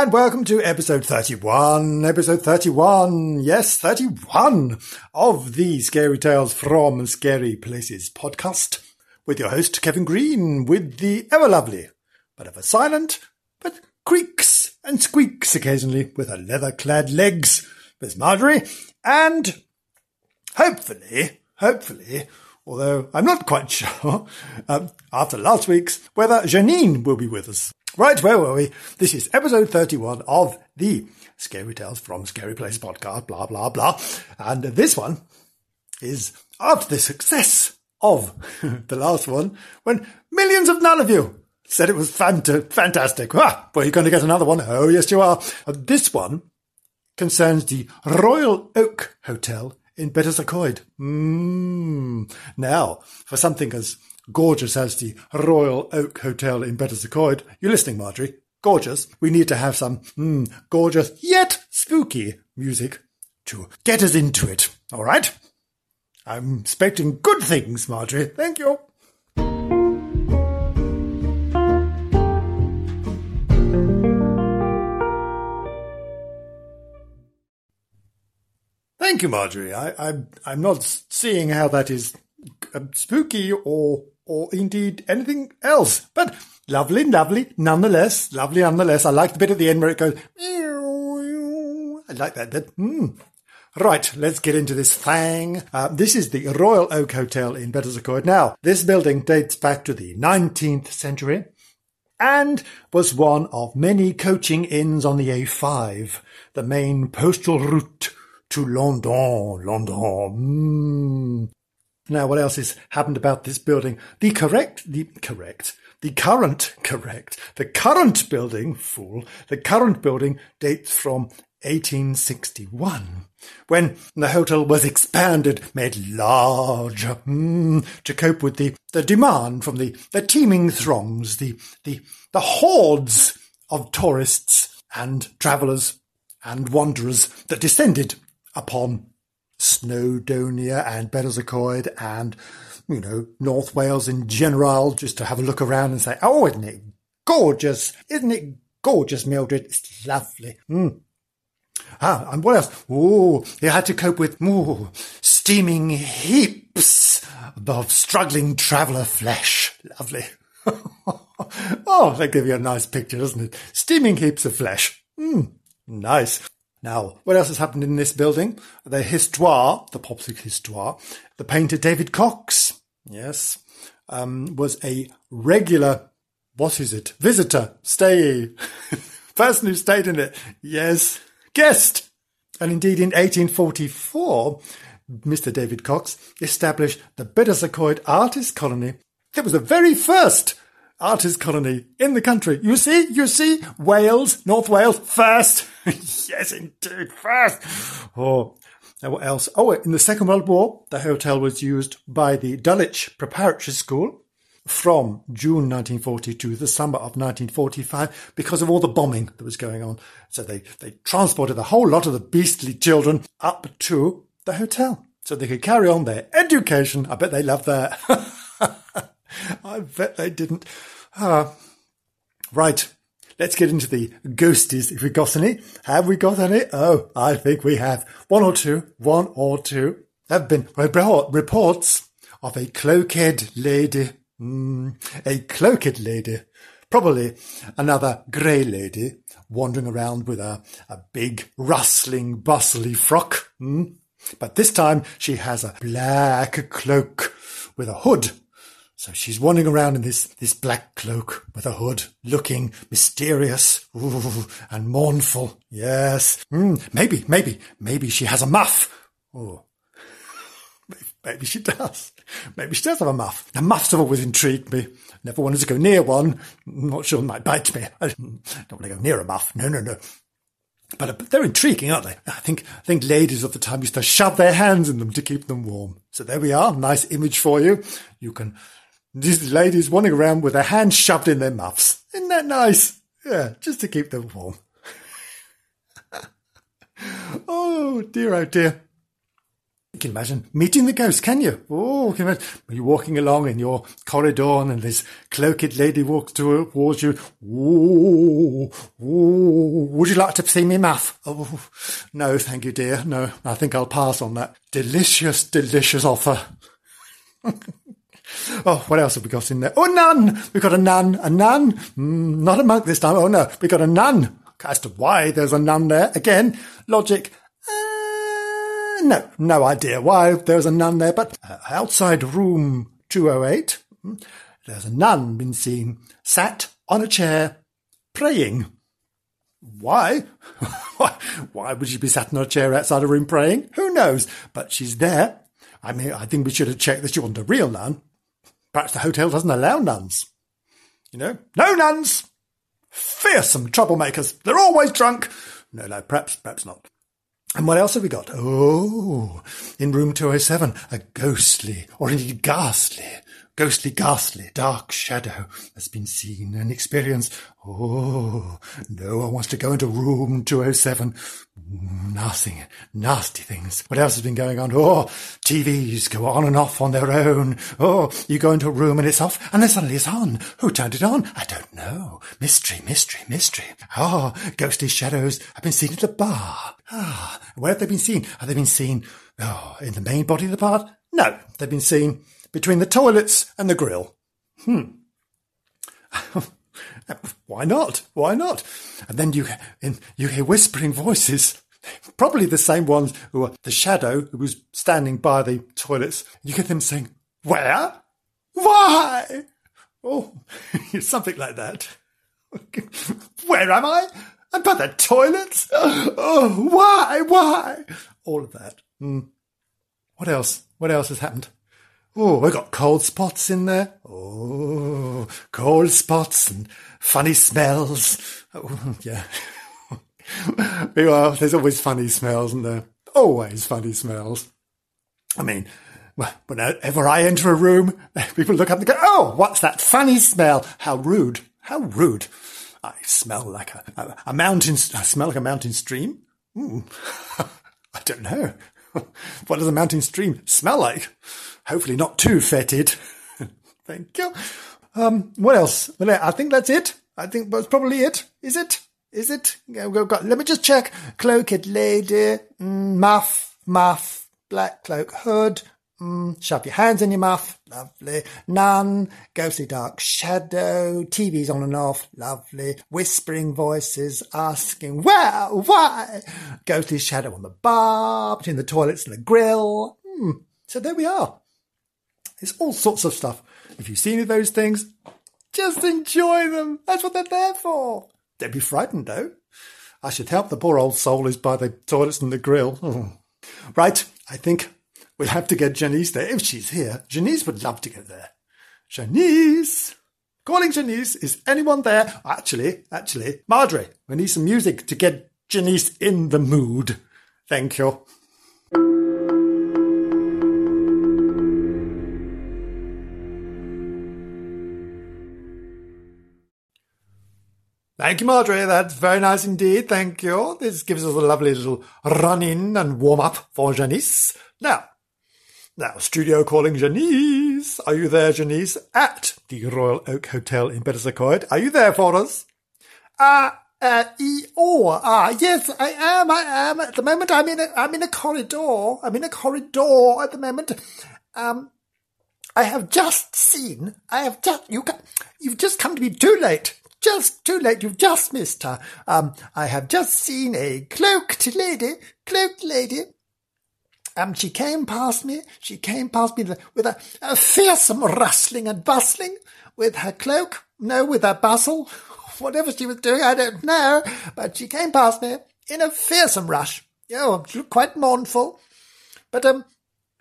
And welcome to episode 31. Episode 31. Yes, 31 of the Scary Tales from Scary Places podcast with your host, Kevin Green, with the ever lovely, but ever silent, but creaks and squeaks occasionally with her leather clad legs, Miss Marjorie, and hopefully, hopefully, although I'm not quite sure, um, after last week's, whether Janice will be with us. Right, where were we? This is episode 31 of the Scary Tales from Scary Place podcast, blah, blah, blah. And this one is after the success of the last one, when millions of none of you said it was fant- fantastic. Ah, well, you're going to get another one. Oh, yes, you are. Uh, this one concerns the Royal Oak Hotel in Betws-y-Coed. Mm. Now, for something as gorgeous as the Royal Oak Hotel in Betws-y-Coed. You're listening, Marjorie. Gorgeous. We need to have some mm, gorgeous yet spooky music to get us into it. All right? I'm expecting good things, Marjorie. Thank you. Thank you, Marjorie. I, I'm I'm not seeing how that is uh, spooky or or indeed anything else. But lovely, lovely, nonetheless, lovely nonetheless. I like the bit at the end where it goes. I like that bit. Mm. Right, let's get into this thing. Uh, this is the Royal Oak Hotel in Betws-y-Coed. Now, this building dates back to the 19th century and was one of many coaching inns on the A5, the main postal route to London. London. Mm. Now, what else has happened about this building? The correct, the correct, the current, correct, the current building, fool, the current building dates from 1861, when the hotel was expanded, made larger, mm, to cope with the, the demand from the, the teeming throngs, the, the, the hordes of tourists and travellers and wanderers that descended upon Snowdonia and Betws-y-Coed and, you know, North Wales in general, just to have a look around and say, oh, isn't it gorgeous? Isn't it gorgeous, Mildred? It's lovely. Mm. Ah, and what else? Oh, he had to cope with ooh, steaming heaps of struggling traveller flesh. Lovely. oh, they give you a nice picture, doesn't it? Steaming heaps of flesh. Mm, nice. Now, what else has happened in this building? The histoire, the Popsicle histoire, the painter David Cox, yes, um, was a regular, what is it, visitor, stay, person who stayed in it, yes, guest. And indeed, in 1844, Mr. David Cox established the Betws-y-Coed Artist Colony. It was the very first artist colony in the country. You see, you see, Wales, North Wales, first. yes, indeed, first. Oh, and what else? Oh, in the Second World War, the hotel was used by the Dulwich Preparatory School from June 1940 to the summer of 1945 because of all the bombing that was going on. So they, they transported a whole lot of the beastly children up to the hotel so they could carry on their education. I bet they loved that. I bet they didn't. Ah, right. Let's get into the ghosties if we got any. Have we got any? Oh, I think we have. One or two. One or two. Have been reports of a cloaked lady. Mm, a cloaked lady. Probably another grey lady wandering around with a, a big rustling bustly frock. Mm. But this time she has a black cloak with a hood so she's wandering around in this, this black cloak with a hood, looking mysterious ooh, and mournful. Yes. Mm, maybe, maybe, maybe she has a muff. Oh, maybe she does. Maybe she does have a muff. Now, muffs have always intrigued me. Never wanted to go near one. I'm not sure it might bite me. I don't want to go near a muff. No, no, no. But they're intriguing, aren't they? I think I think ladies of the time used to shove their hands in them to keep them warm. So there we are. Nice image for you. You can these ladies wandering around with their hands shoved in their muffs. Isn't that nice? Yeah, just to keep them warm. oh dear, oh dear. You can imagine meeting the ghost, can you? Oh, can you imagine you're walking along in your corridor and this cloaked lady walks towards you. Ooh, ooh, would you like to see me muff? Oh, no, thank you, dear. No, I think I'll pass on that. Delicious, delicious offer. oh, what else have we got in there? Oh, nun! We've got a nun, a nun. Mm, not a monk this time. Oh, no, we've got a nun. As to why there's a nun there, again, logic. Uh, no, no idea why there's a nun there, but uh, outside room 208, hmm, there's a nun been seen sat on a chair praying. Why? Why would she be sat in a chair outside a room praying? Who knows? But she's there. I mean, I think we should have checked that she wasn't a real nun. Perhaps the hotel doesn't allow nuns. You know, no nuns! Fearsome troublemakers. They're always drunk. No, no, perhaps, perhaps not. And what else have we got? Oh, in room 207, a ghostly, or indeed ghastly, ghostly, ghastly, dark shadow has been seen and experienced. Oh, no one wants to go into room 207. Nothing, nasty things. What else has been going on? Oh, TVs go on and off on their own. Oh, you go into a room and it's off and then suddenly it's on. Who turned it on? I don't know. Mystery, mystery, mystery. Oh, ghostly shadows have been seen at the bar. Ah, where have they been seen? Have they been seen, oh, in the main body of the bar? No, they've been seen between the toilets and the grill. Hmm. Why not? Why not? And then you you hear whispering voices, probably the same ones who are the shadow who was standing by the toilets. You get them saying, "Where? Why?" Oh, something like that. Where am I? I'm by the toilets. Oh, why? Why? All of that. Mm. What else? What else has happened? Oh, we got cold spots in there. Oh, cold spots and funny smells. Oh, yeah. well, there's always funny smells, and there? Always funny smells. I mean, whenever I enter a room, people look up and go, "Oh, what's that funny smell? How rude! How rude! I smell like a, a, a mountain. I smell like a mountain stream. Mm. I don't know. what does a mountain stream smell like? Hopefully not too fetid. Thank you. Um, what else? I think that's it. I think that's probably it. Is it? Is it? Got, let me just check. Cloaked lady, mm, muff, muff, black cloak, hood, mm, shove your hands in your muff, lovely. Nun, ghostly dark shadow, TV's on and off, lovely. Whispering voices asking, where, why? Ghostly shadow on the bar, between the toilets and the grill. Mm. So there we are. It's all sorts of stuff. If you see any of those things, just enjoy them. That's what they're there for. Don't be frightened, though. I should help the poor old soul who's by the toilets and the grill. Right, I think we'll have to get Janice there if she's here. Janice would love to get there. Janice! Calling Janice. Is anyone there? Actually, actually, Marjorie, we need some music to get Janice in the mood. Thank you. Thank you, Marjorie. That's very nice indeed. Thank you. This gives us a lovely little run in and warm up for Janice. Now, now, studio calling Janice. Are you there, Janice? At the Royal Oak Hotel in Betws-y-Coed. Are you there for us? Ah, uh, uh, e- ah, yes, I am, I am. At the moment, I'm in a, I'm in a corridor. I'm in a corridor at the moment. Um, I have just seen, I have just, you, you've just come to be too late just too late. You've just missed her. Um, I have just seen a cloaked lady, cloaked lady. Um, she came past me. She came past me with a, a fearsome rustling and bustling with her cloak. No, with her bustle. Whatever she was doing, I don't know. But she came past me in a fearsome rush. Oh, she looked quite mournful. But, um,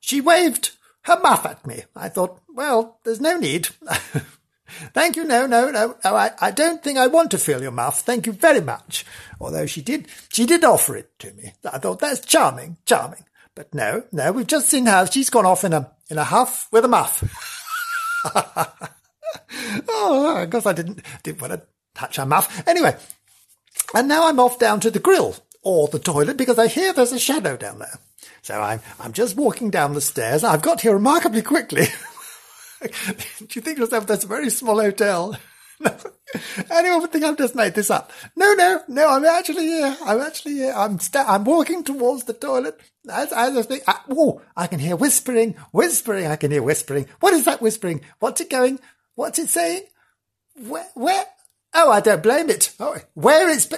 she waved her muff at me. I thought, well, there's no need. Thank you. No, no, no, no. I, I don't think I want to fill your muff. Thank you very much. Although she did, she did offer it to me. I thought that's charming, charming. But no, no, we've just seen how she's gone off in a, in a huff with a muff. oh, I guess I didn't, didn't want to touch her muff. Anyway, and now I'm off down to the grill or the toilet because I hear there's a shadow down there. So I'm, I'm just walking down the stairs. I've got here remarkably quickly. Do you think yourself that's a very small hotel? Anyone would think I've just made this up. No, no, no, I'm actually here. I'm actually here. I'm sta- I'm walking towards the toilet. As, as I speak, I, oh, I can hear whispering, whispering. I can hear whispering. What is that whispering? What's it going? What's it saying? Where, where? Oh, I don't blame it. Oh, where it's,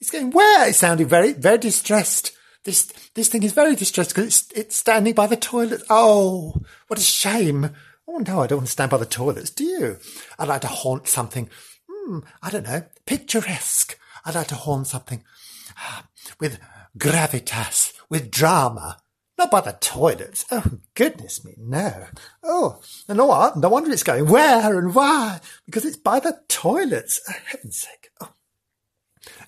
it's going where? It's sounding very, very distressed. This, this thing is very distressed because it's, it's standing by the toilet. Oh, what a shame. Oh no, I don't want to stand by the toilets, do you? I'd like to haunt something, hmm, I don't know, picturesque. I'd like to haunt something ah, with gravitas, with drama. Not by the toilets. Oh, goodness me, no. Oh, and no, no wonder it's going where and why, because it's by the toilets. Oh, heaven's sake. Oh.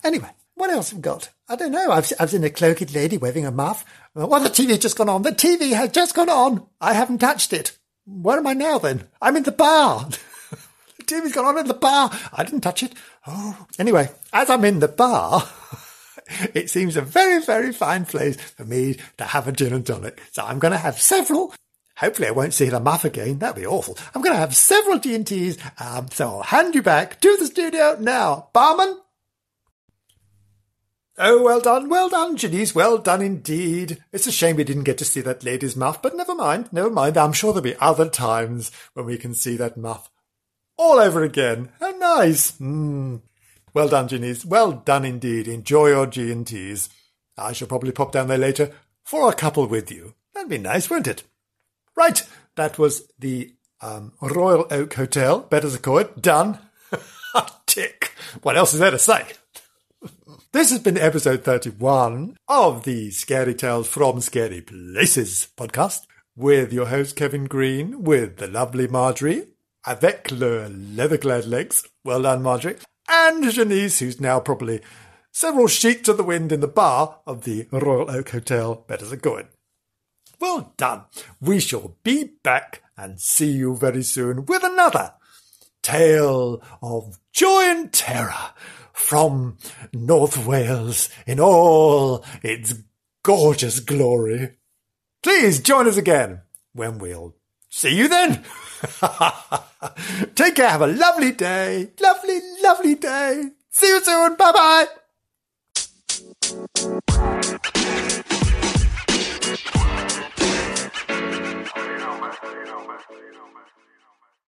Anyway, what else have we got? I don't know. I've, I've seen a cloaked lady waving a muff. Well, the TV has just gone on. The TV has just gone on. I haven't touched it. Where am I now then? I'm in the bar. the TV's gone on in the bar. I didn't touch it. Oh. Anyway, as I'm in the bar, it seems a very, very fine place for me to have a gin and tonic. So I'm going to have several. Hopefully I won't see the muff again. That'd be awful. I'm going to have several G&Ts. Um, so I'll hand you back to the studio now. Barman, Oh, well done, well done, Janice, well done indeed. It's a shame we didn't get to see that lady's muff, but never mind, never mind. I'm sure there'll be other times when we can see that muff all over again. How nice. Mm. Well done, Janice. Well done indeed. Enjoy your G&Ts. I shall probably pop down there later for a couple with you. That'd be nice, wouldn't it? Right, that was the um, Royal Oak Hotel, Betws-y-Coed, done. Tick. What else is there to say? This has been episode 31 of the Scary Tales from Scary Places podcast with your host Kevin Green, with the lovely Marjorie, avec le leather-clad legs, well done Marjorie, and Janice, who's now probably several sheets of the wind in the bar of the Royal Oak Hotel, Betws-y-Coed. Well done. We shall be back and see you very soon with another tale of joy and terror from North Wales in all its gorgeous glory. Please join us again when we'll see you then. Take care. Have a lovely day. Lovely, lovely day. See you soon. Bye bye.